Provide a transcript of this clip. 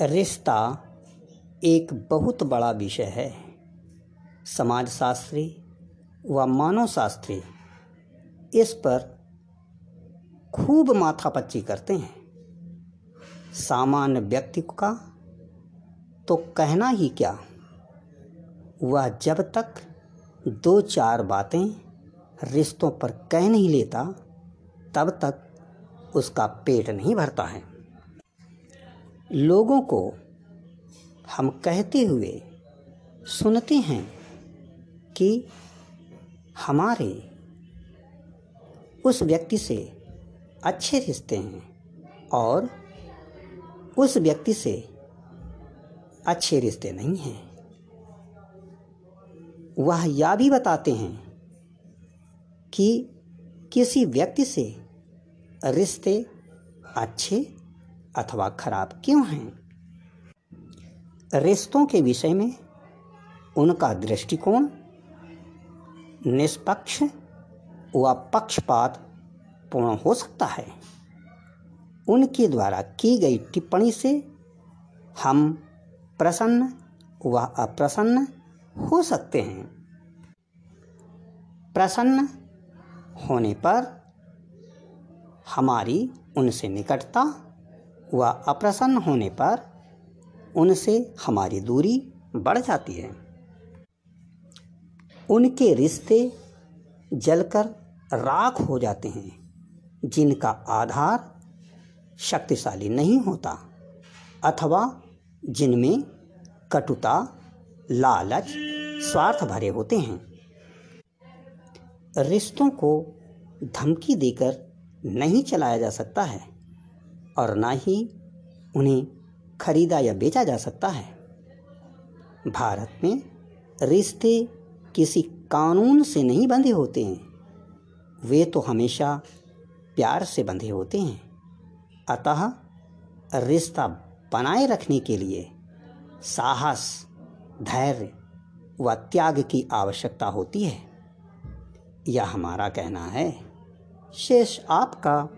रिश्ता एक बहुत बड़ा विषय है। समाजशास्त्री व मानव शास्त्री इस पर खूब माथापच्ची करते हैं। सामान्य व्यक्ति का तो कहना ही क्या? वह जब तक दो चार बातें रिश्तों पर कह नहीं लेता, तब तक उसका पेट नहीं भरता है। लोगों को हम कहते हुए सुनते हैं कि हमारे उस व्यक्ति से अच्छे रिश्ते हैं और उस व्यक्ति से अच्छे रिश्ते नहीं हैं। वह यह भी बताते हैं कि किसी व्यक्ति से रिश्ते अच्छे अथवा खराब क्यों हैं? रिश्तों के विषय में उनका दृष्टिकोण, निष्पक्ष व पक्षपात पूर्ण हो सकता है। उनके द्वारा की गई टिप्पणी से हम प्रसन्न व अप्रसन्न हो सकते हैं। प्रसन्न होने पर हमारी उनसे निकटता व अप्रसन्न होने पर उनसे हमारी दूरी बढ़ जाती है। उनके रिश्ते जलकर राख हो जाते हैं, जिनका आधार शक्तिशाली नहीं होता अथवा जिनमें कटुता, लालच, स्वार्थ भरे होते हैं। रिश्तों को धमकी देकर नहीं चलाया जा सकता है। और ना ही उन्हें खरीदा या बेचा जा सकता है। भारत में रिश्ते किसी कानून से नहीं बंधे होते हैं। वे तो हमेशा प्यार से बंधे होते हैं। अतः रिश्ता बनाए रखने के लिए साहस, धैर्य व त्याग की आवश्यकता होती है। यह हमारा कहना है। शेष आपका